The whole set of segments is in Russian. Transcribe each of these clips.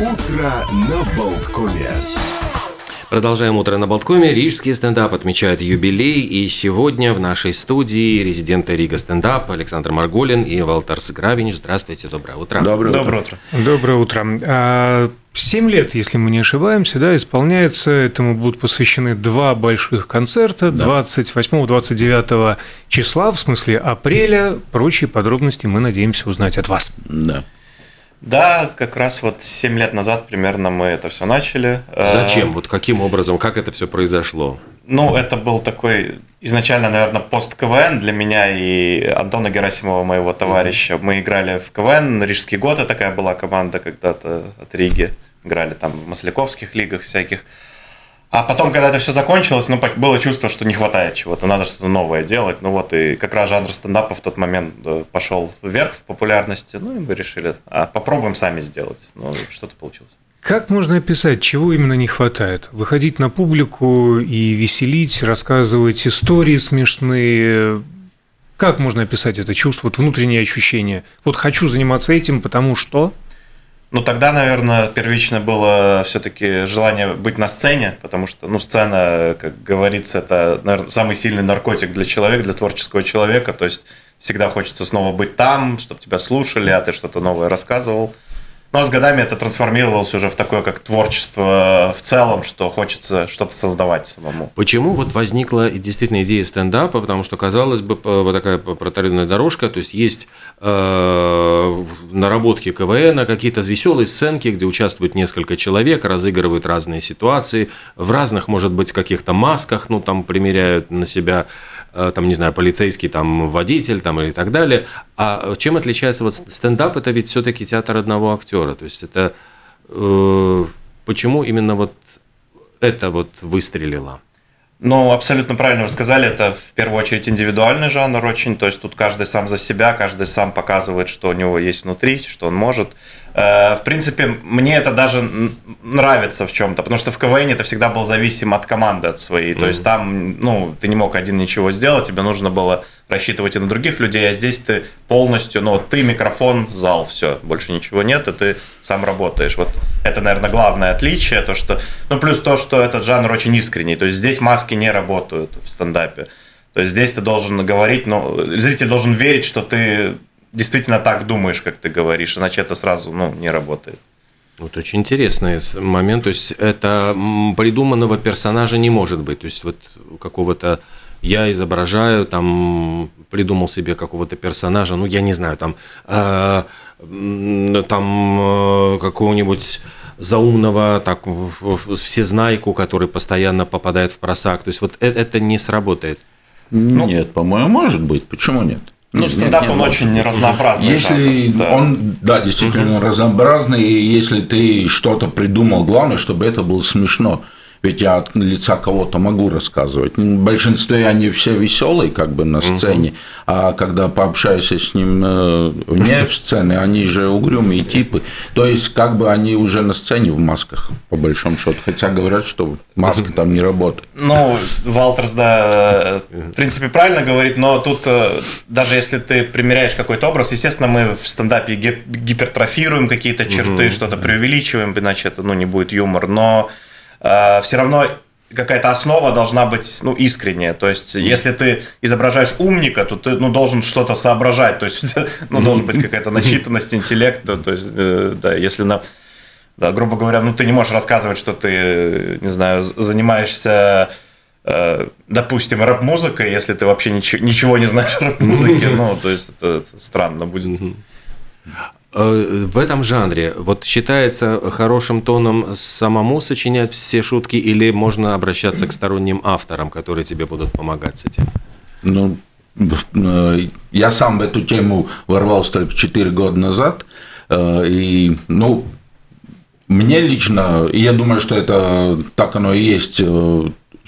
Утро на Балткоме. Продолжаем утро на Балткоме. Рижский стендап отмечает юбилей. И сегодня в нашей студии резиденты Рига стендап Александр Марголин и Валтарс Гравинч. Здравствуйте, доброе утро. Доброе, Доброе утро. Доброе утро. А, Семь лет, если мы не ошибаемся, да, исполняется. Этому будут посвящены два больших концерта 28-29 числа, в смысле апреля. Прочие подробности мы надеемся узнать от вас. Да. Да, как раз вот 7 лет назад примерно мы это все начали. Зачем? Э, Вот каким образом? Как это все произошло? Ну, это был такой изначально, наверное, пост КВН для меня и Антона Герасимова, моего товарища. Мы играли в КВН, Рижский год, такая была команда когда-то от Риги. Играли там в масляковских лигах всяких. А потом, когда это все закончилось, ну, было чувство, что не хватает чего-то, надо что-то новое делать. Ну вот, и как раз жанр стендапа в тот момент э, пошел вверх в популярности. Ну, и мы решили, а попробуем сами сделать. Ну, что-то получилось. Как можно описать, чего именно не хватает? Выходить на публику и веселить, рассказывать истории смешные. Как можно описать это чувство, вот внутреннее ощущение? Вот хочу заниматься этим, потому что... Ну, тогда, наверное, первично было все-таки желание быть на сцене, потому что, ну, сцена, как говорится, это, наверное, самый сильный наркотик для человека, для творческого человека. То есть всегда хочется снова быть там, чтобы тебя слушали, а ты что-то новое рассказывал. Но с годами это трансформировалось уже в такое, как творчество в целом, что хочется что-то создавать самому. Почему вот возникла действительно идея стендапа? Потому что, казалось бы, вот такая протаренная дорожка, то есть есть э, наработки КВН, какие-то веселые сценки, где участвуют несколько человек, разыгрывают разные ситуации, в разных, может быть, каких-то масках, ну, там, примеряют на себя, там, не знаю, полицейский, там, водитель, там, и так далее. А чем отличается вот стендап? Это ведь все-таки театр одного актера, то есть это... э, почему именно вот это вот выстрелило? Ну, абсолютно правильно вы сказали, это в первую очередь индивидуальный жанр очень, то есть тут каждый сам за себя, каждый сам показывает, что у него есть внутри, что он может. Э, В принципе, мне это даже нравится в чем-то, потому что в КВН это всегда был зависим от команды, от своей, то есть там, ну, ты не мог один ничего сделать, тебе нужно было рассчитывать и на других людей, а здесь ты полностью, ну, ты микрофон, зал, все, больше ничего нет, и ты сам работаешь. Вот это, наверное, главное отличие, то что, ну, плюс то, что этот жанр очень искренний, то есть здесь маски не работают в стендапе. То есть здесь ты должен говорить, но зритель должен верить, что ты действительно так думаешь, как ты говоришь, иначе это сразу, ну, не работает. Вот очень интересный момент. То есть это придуманного персонажа не может быть. То есть вот какого-то я изображаю, там придумал себе какого-то персонажа, ну я не знаю, там, э, там э, какого-нибудь заумного, так, всезнайку, который постоянно попадает в просак. То есть вот э- это не сработает. Нет, по-моему, может быть. Почему нет? Ну, Нет, стендап, нет, он нет. очень разнообразный. Если жанр, да. он, да, действительно разнообразный, и если ты что-то придумал, главное, чтобы это было смешно. Ведь я от лица кого-то могу рассказывать. В большинстве они все веселые, как бы на сцене, а когда пообщаешься с ним э, вне сцены, они же угрюмые типы. То есть, как бы они уже на сцене в масках, по большому счету. Хотя говорят, что маска там не работает. Ну, Валтерс, да, э, в принципе, правильно говорит, но тут э, даже если ты примеряешь какой-то образ, естественно, мы в стендапе ги- гипертрофируем какие-то черты, что-то преувеличиваем, иначе это ну, не будет юмор, но все равно какая-то основа должна быть ну, искренняя. То есть, если ты изображаешь умника, то ты ну, должен что-то соображать. То есть, ну, должен быть какая-то начитанность, интеллект. То есть, э, да, если на, да, грубо говоря, ну ты не можешь рассказывать, что ты, э, не знаю, занимаешься, э, допустим, рэп-музыкой, если ты вообще ничего, ничего не знаешь о рэп-музыке, ну, то есть это, это странно будет. Э, В этом жанре вот считается хорошим тоном самому сочинять все шутки или можно обращаться к сторонним авторам, которые тебе будут помогать с этим? Ну, э, я сам в эту тему ворвался только 4 года назад. э, И, ну, мне лично, я думаю, что это так оно и есть,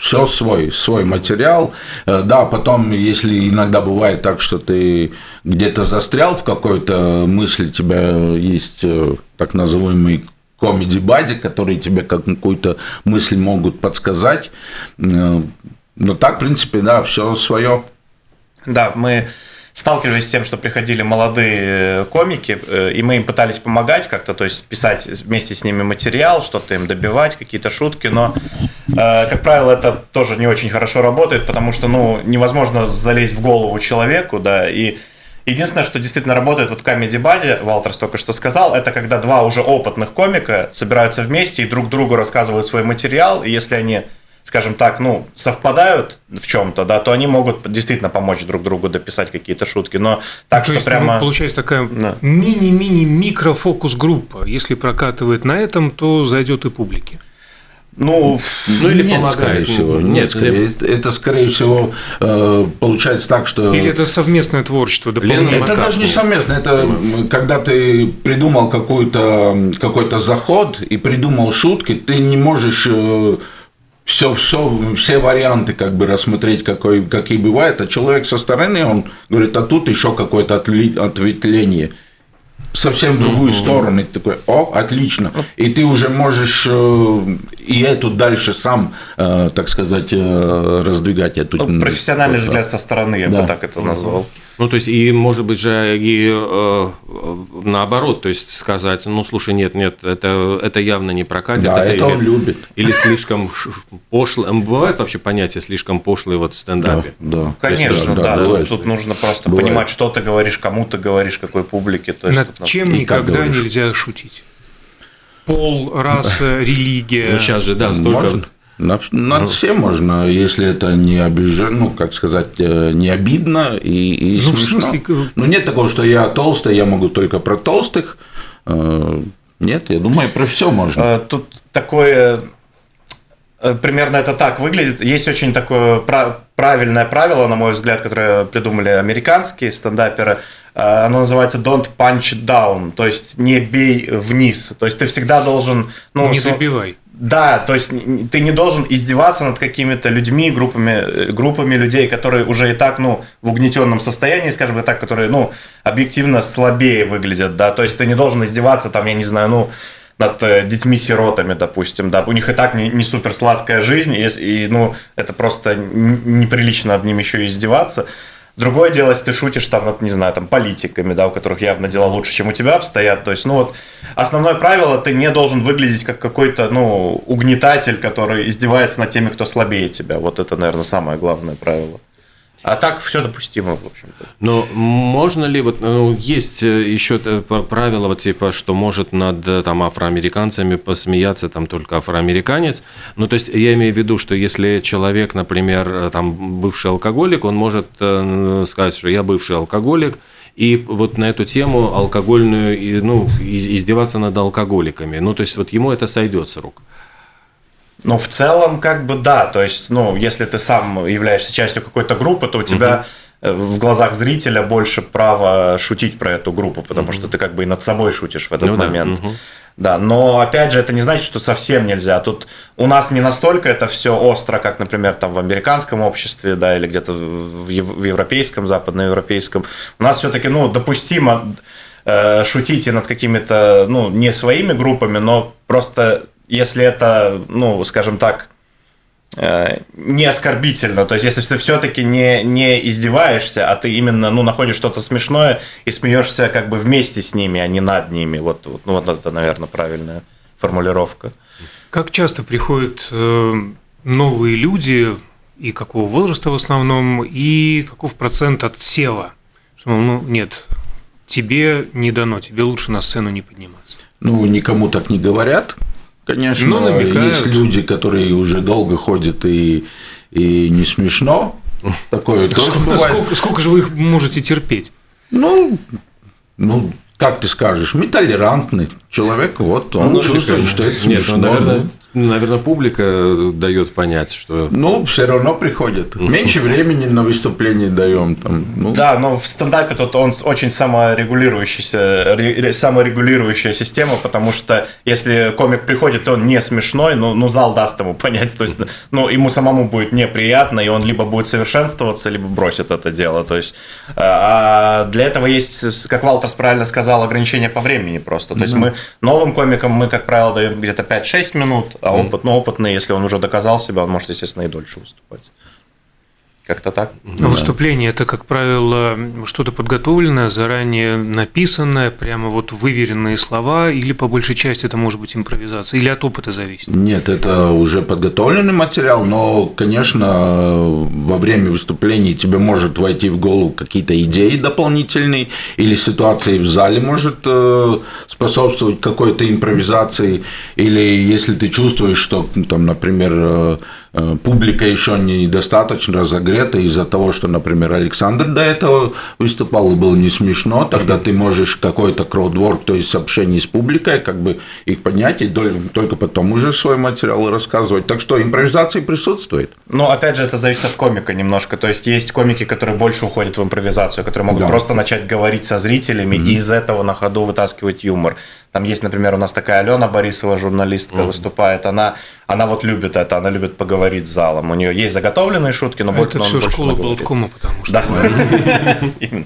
все свой, свой материал. Э, Да, потом, если иногда бывает так, что ты где-то застрял в какой-то мысли, у тебя есть э, так называемый комеди бади, которые тебе как какую-то мысль могут подсказать. Э, Но так, в принципе, да, все свое. Да, мы сталкивались с тем, что приходили молодые комики, э, и мы им пытались помогать как-то, то есть писать вместе с ними материал, что-то им добивать, какие-то шутки, но, э, как правило, это тоже не очень хорошо работает, потому что, ну, невозможно залезть в голову человеку, да, и Единственное, что действительно работает вот в Comedy Buddy, Валтерс только что сказал, это когда два уже опытных комика собираются вместе и друг другу рассказывают свой материал, и если они скажем так, ну, совпадают в чем-то, да, то они могут действительно помочь друг другу дописать какие-то шутки. Но так, то что есть, прямо. Ну, получается такая да. мини-мини-микрофокус-группа. Если прокатывает на этом, то зайдет и публике. Ну, ну или нет, скорее всего. Нет, скорее, это, скорее всего, э, получается так, что... Или это совместное творчество, дополнительное. Это даже не совместно, это когда ты придумал какой-то какой заход и придумал шутки, ты не можешь э, все, все, все варианты как бы рассмотреть, какой, какие бывают, а человек со стороны, он говорит, а тут еще какое-то ответвление совсем в другую mm-hmm. сторону. И ты такой, о, отлично. И ты уже можешь э, и эту дальше сам, э, так сказать, э, раздвигать эту. Ну, профессиональный взгляд со стороны, я да. бы так это назвал. Ну, то есть, и может быть же и э, наоборот, то есть сказать, ну, слушай, нет, нет, это, это явно не прокатит. Да, это, это или, он любит. Или слишком пошлый. Бывает вообще понятие слишком пошлый вот в стендапе? Да, да. Конечно, да. да, да тут, тут нужно просто бывает. понимать, что ты говоришь, кому ты говоришь, какой публике. То есть, Над тут, чем никогда нельзя шутить? Пол, раса, религия. Ну, сейчас же, да, столько... Можно? Над, над ну, всем можно, если это не обиженно, ну, как сказать, э, не обидно и, и ну, смешно. В смысле... Ну, нет такого, что я толстый, я могу только про толстых. Э, нет, я думаю, про все можно. Э, тут такое примерно это так выглядит. Есть очень такое правильное правило, на мой взгляд, которое придумали американские стендаперы. Оно называется don't punch down, то есть не бей вниз. То есть ты всегда должен... Ну, не добивай. Да, то есть ты не должен издеваться над какими-то людьми, группами, э, группами людей, которые уже и так, ну, в угнетенном состоянии, скажем так, которые, ну, объективно слабее выглядят, да, то есть ты не должен издеваться там, я не знаю, ну, над э, детьми-сиротами, допустим, да, у них и так не, не супер сладкая жизнь, и, и, ну, это просто неприлично над ним еще издеваться. Другое дело, если ты шутишь там над, не знаю, там, политиками, да, у которых явно дела лучше, чем у тебя обстоят. То есть, ну вот, основное правило, ты не должен выглядеть как какой-то, ну, угнетатель, который издевается над теми, кто слабее тебя. Вот это, наверное, самое главное правило. А так все допустимо, в общем-то. Но можно ли, вот ну, есть э, еще правило, вот типа, что может над э, там, афроамериканцами посмеяться там только афроамериканец. Ну, то есть я имею в виду, что если человек, например, э, там бывший алкоголик, он может сказать, что я бывший алкоголик, и вот на эту тему алкогольную, ну, издеваться над алкоголиками. Ну, то есть вот ему это сойдет с рук. Ну, в целом, как бы да. То есть, ну, если ты сам являешься частью какой-то группы, то у тебя угу. в глазах зрителя больше права шутить про эту группу, потому угу. что ты как бы и над собой шутишь в этот ну, момент. Да. Угу. Да, но опять же, это не значит, что совсем нельзя. Тут у нас не настолько это все остро, как, например, там в американском обществе, да, или где-то в, в европейском, западноевропейском. У нас все-таки, ну, допустимо э, шутить и над какими-то, ну, не своими группами, но просто если это, ну, скажем так, э, не оскорбительно. То есть, если ты все-таки не, не издеваешься, а ты именно ну, находишь что-то смешное и смеешься как бы вместе с ними, а не над ними. Вот, вот, ну, вот это, наверное, правильная формулировка. Как часто приходят э, новые люди, и какого возраста в основном, и каков процент отсева? Что, ну, нет, тебе не дано, тебе лучше на сцену не подниматься. Ну, никому так не говорят, Конечно, намекают. есть люди, которые уже долго ходят и, и не смешно. Такое тоже сколько, бывает. Сколько, сколько же вы их можете терпеть? Ну, ну, как ты скажешь, мы толерантный человек, вот он ну, чувствует, что это смешно. Нет, ну, наверное, Наверное, публика дает понять, что... Ну, все равно приходят. Меньше времени на выступление даем. Там, ну. Да, но в стендапе тут он очень саморегулирующаяся, саморегулирующая система, потому что если комик приходит, он не смешной, ну, ну зал даст ему понять. То есть, ну, ему самому будет неприятно, и он либо будет совершенствоваться, либо бросит это дело. То есть, а для этого есть, как Валтерс правильно сказал, ограничения по времени просто. То есть, мы новым комикам мы, как правило, даем где-то 5-6 минут, а опыт, ну, опытный, если он уже доказал себя, он может, естественно, и дольше выступать. Как-то так. А выступление это, как правило, что-то подготовленное, заранее написанное, прямо вот выверенные слова, или по большей части это может быть импровизация, или от опыта зависит? Нет, это уже подготовленный материал, но, конечно, во время выступления тебе может войти в голову какие-то идеи дополнительные, или ситуации в зале может э, способствовать какой-то импровизации, или если ты чувствуешь, что, там, например, Э, публика еще недостаточно разогрета из-за того, что, например, Александр до этого выступал и было не смешно, тогда ты можешь какой-то краудворк, то есть сообщение с публикой, как бы их поднять и только потом уже свой материал рассказывать. Так что импровизация присутствует. Ну, опять же, это зависит от комика немножко. То есть есть комики, которые больше уходят в импровизацию, которые могут да. просто начать говорить со зрителями mm-hmm. и из этого на ходу вытаскивать юмор. Там есть, например, у нас такая Алена Борисова, журналистка, mm-hmm. выступает. Она, она вот любит это, она любит поговорить с залом. У нее есть заготовленные шутки, но а больше Это все школа Болткома, потому что... Да.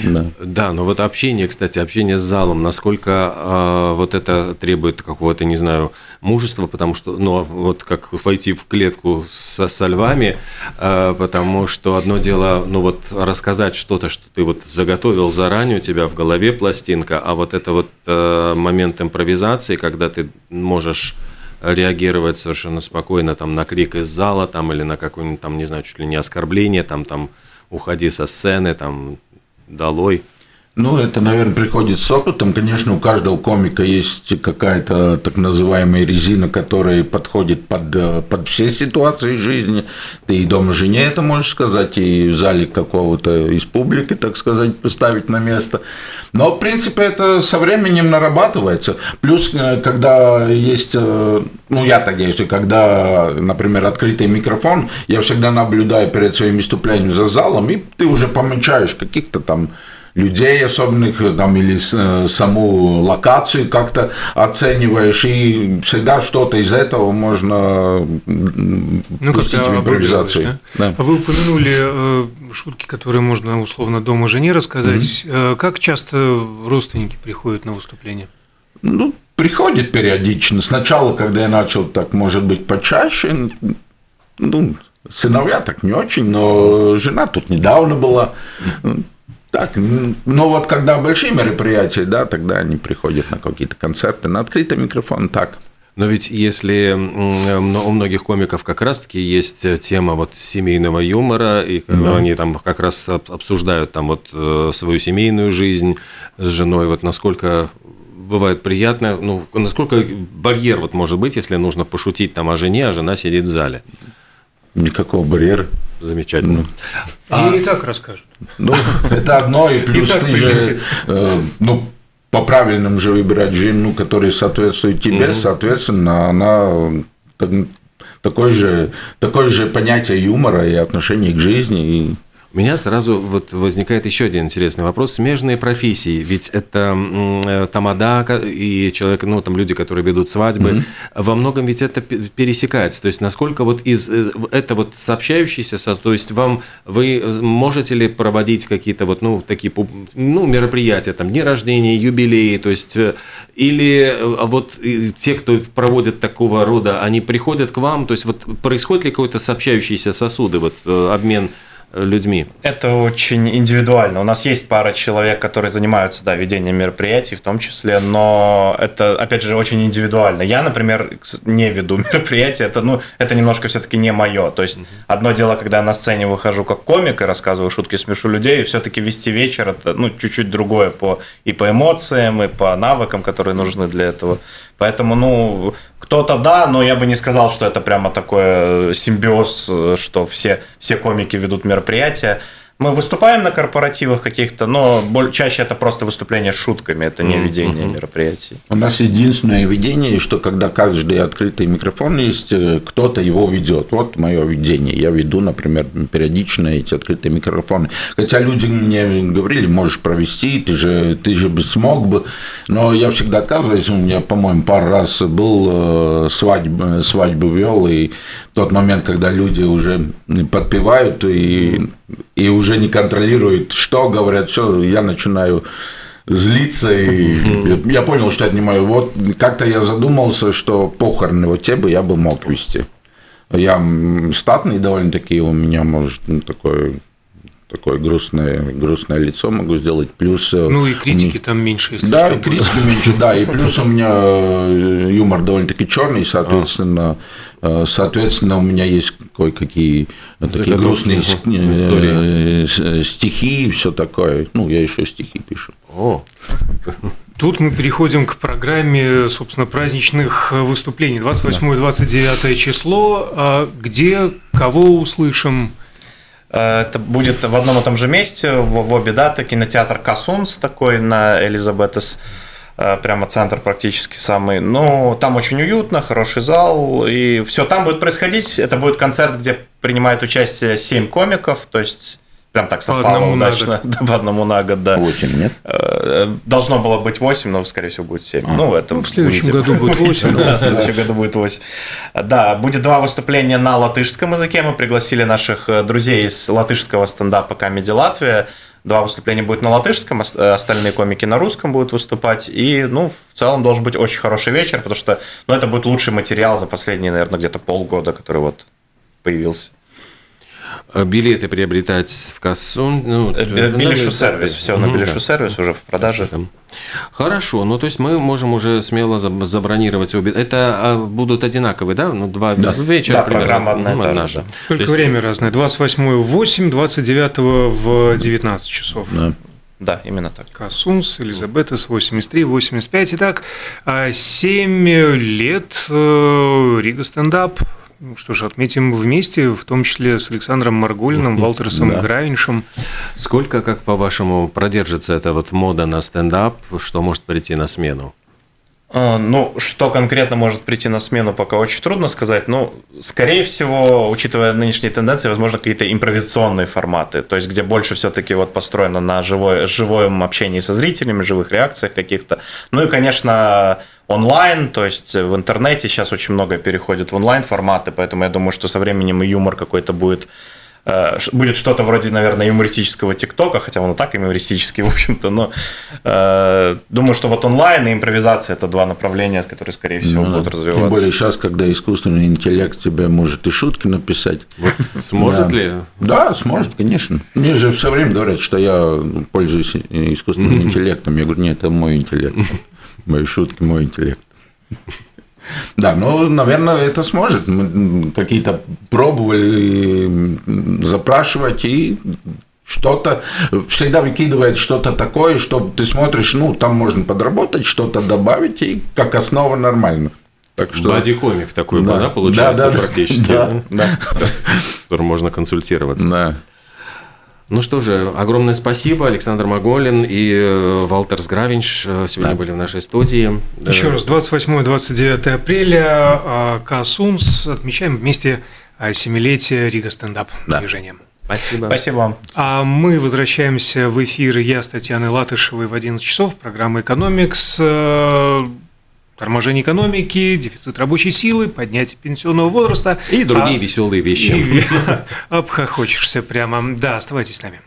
Да. да, но вот общение, кстати, общение с залом, насколько э, вот это требует какого-то, не знаю, мужества, потому что, ну, вот как войти в клетку со, со львами, э, потому что одно дело, ну, вот рассказать что-то, что ты вот заготовил заранее, у тебя в голове пластинка, а вот это вот э, момент импровизации, когда ты можешь реагировать совершенно спокойно там на крик из зала там или на какое-нибудь там, не знаю, чуть ли не оскорбление, там, там, уходи со сцены, там, долой. Ну, это, наверное, приходит с опытом. Конечно, у каждого комика есть какая-то так называемая резина, которая подходит под, под все ситуации жизни. Ты и дома жене это можешь сказать, и в зале какого-то из публики, так сказать, поставить на место. Но, в принципе, это со временем нарабатывается. Плюс, э, когда есть, э, ну, я так действую, когда, например, открытый микрофон, я всегда наблюдаю перед своим выступлением за залом, и ты уже помечаешь каких-то там людей особенных там, или э, саму локацию как-то оцениваешь, и всегда что-то из этого можно ну, пустить в импровизацию. Да? Да. Вы упомянули э, шутки, которые можно условно дома жене рассказать. Mm-hmm. Как часто родственники приходят на выступление? Ну, приходят периодично. Сначала, когда я начал так, может быть, почаще, ну, сыновья так не очень, но жена тут недавно была. Так, но вот когда большие мероприятия, да, тогда они приходят на какие-то концерты, на открытый микрофон, так. Но ведь если у многих комиков как раз-таки есть тема вот семейного юмора, и да. они там как раз обсуждают там вот э, свою семейную жизнь с женой, вот насколько бывает приятно, ну, насколько барьер вот может быть, если нужно пошутить там о жене, а жена сидит в зале? Никакого барьера. Замечательно. А, и так расскажут. Ну, это одно, и плюс и ты же, э, ну, по правильным же выбирать жену, которая соответствует тебе, угу. соответственно, она такое же, такое же понятие юмора и отношение к жизни, и у меня сразу вот возникает еще один интересный вопрос. Смежные профессии, ведь это э, тамада и человек, ну, там люди, которые ведут свадьбы, mm-hmm. во многом ведь это пересекается. То есть, насколько вот из э, это вот сообщающийся, то есть, вам, вы можете ли проводить какие-то вот, ну, такие, ну, мероприятия, там, дни рождения, юбилеи, то есть, э, или вот те, кто проводит такого рода, они приходят к вам, то есть, вот происходит ли какой-то сообщающийся сосуды, вот обмен людьми? Это очень индивидуально. У нас есть пара человек, которые занимаются да, ведением мероприятий в том числе, но это, опять же, очень индивидуально. Я, например, не веду мероприятия, это, ну, это немножко все-таки не мое. То есть, одно дело, когда я на сцене выхожу как комик и рассказываю шутки, смешу людей, и все-таки вести вечер это ну, чуть-чуть другое по, и по эмоциям, и по навыкам, которые нужны для этого. Поэтому, ну, кто-то да, но я бы не сказал, что это прямо такой э, симбиоз, э, что все, все комики ведут мероприятия. Мы выступаем на корпоративах каких-то, но чаще это просто выступление с шутками, это не ведение mm-hmm. мероприятий. У нас единственное ведение, что когда каждый открытый микрофон есть, э, кто-то его ведет. Вот мое ведение. Я веду, например, периодично эти открытые микрофоны. Хотя люди мне говорили, можешь провести, ты же, ты же бы смог бы. Но я всегда отказываюсь. У меня, по-моему, пару раз был свадьбы, свадьбы вел, и тот момент, когда люди уже подпевают и, и уже не контролируют, что говорят, все, я начинаю злиться, и я понял, что это не мое. Вот как-то я задумался, что похороны вот те бы я бы мог вести. Я статный довольно-таки, у меня может ну, такой такое грустное, грустное лицо могу сделать. Плюс... Э, ну и критики там меньше, если Да, что. критики меньше, да. И плюс у меня э, юмор довольно-таки черный, соответственно, а. соответственно, у меня есть кое-какие такие грустные истории. стихи и все такое. Ну, я еще стихи пишу. О. Тут мы переходим к программе, собственно, праздничных выступлений. 28-29 число. А где кого услышим? Э, это будет в одном и том же месте, в, в обе даты, кинотеатр Касунс такой на Элизабетес, э, прямо центр практически самый. Ну, там очень уютно, хороший зал, и все там будет происходить. Это будет концерт, где принимает участие 7 комиков, то есть Прям так совпало по одному удачно. На год. по одному на год, да. 8, нет? Э, должно было быть 8, но, скорее всего, будет 7. А. Ну, в этом ну, в следующем году будет 8. Да, в следующем году будет 8. Да, будет два выступления на латышском языке. Мы пригласили наших э, друзей из латышского стендапа Comedy Латвия. Два выступления будет на латышском, э, остальные комики на русском будут выступать. И, ну, в целом должен быть очень хороший вечер, потому что, ну, это будет лучший материал за последние, наверное, где-то полгода, который вот появился. Э, билеты приобретать в кассу. Ну, Билишу сервис, все на Билишу сервис уже в продаже. Там. Хорошо, ну то есть мы можем уже смело забронировать обе. Это а, будут одинаковые, да? Ну, два да. вечера да, примерно. программа одна и та же. Только есть... время разное. 28 в 8, 29 в 19 часов. Да. Да, именно так. Касунс, Элизабетас, 83, 85. Итак, 7 а, лет э, Рига стендап ну что ж, отметим вместе, в том числе с Александром Марголиным, Валтерсом да. Грайншем. Сколько, как по-вашему, продержится эта вот мода на стендап, что может прийти на смену? А, ну, что конкретно может прийти на смену, пока очень трудно сказать. Но, скорее всего, учитывая нынешние тенденции, возможно, какие-то импровизационные форматы, то есть где больше все-таки вот построено на живой, живом общении со зрителями, живых реакциях каких-то. Ну и, конечно, онлайн, то есть в интернете сейчас очень много переходит в онлайн форматы, поэтому я думаю, что со временем и юмор какой-то будет будет что-то вроде, наверное, юмористического ТикТока, хотя он и так юмористический, в общем-то, но э, думаю, что вот онлайн и импровизация – это два направления, которые, скорее всего, ну, будут развиваться. Тем более сейчас, когда искусственный интеллект тебе может и шутки написать. Вот сможет да. ли? Да, сможет, конечно. Мне же все время говорят, что я пользуюсь искусственным интеллектом. Я говорю, нет, это мой интеллект мои шутки, мой интеллект. Да, ну, наверное, это сможет. Мы какие-то пробовали запрашивать и что-то всегда выкидывает что-то такое, что ты смотришь, ну, там можно подработать, что-то добавить, и как основа нормально. Так что... Боди-комик такой, да, да получается, да, да, практически, да, да. с которым можно консультироваться. Да. Ну что же, огромное спасибо. Александр Маголин и э, Валтер Сгравинч э, сегодня да. были в нашей студии. Еще раз, 28-29 апреля а, Касунс отмечаем вместе семилетие Рига стендап да. движения. Спасибо. Спасибо вам. А мы возвращаемся в эфир. Я с Татьяной Латышевой в 11 часов. Программа «Экономикс». Торможение экономики, дефицит рабочей силы, поднятие пенсионного возраста. И другие а, веселые вещи. Обхохочешься прямо. Да, оставайтесь с нами.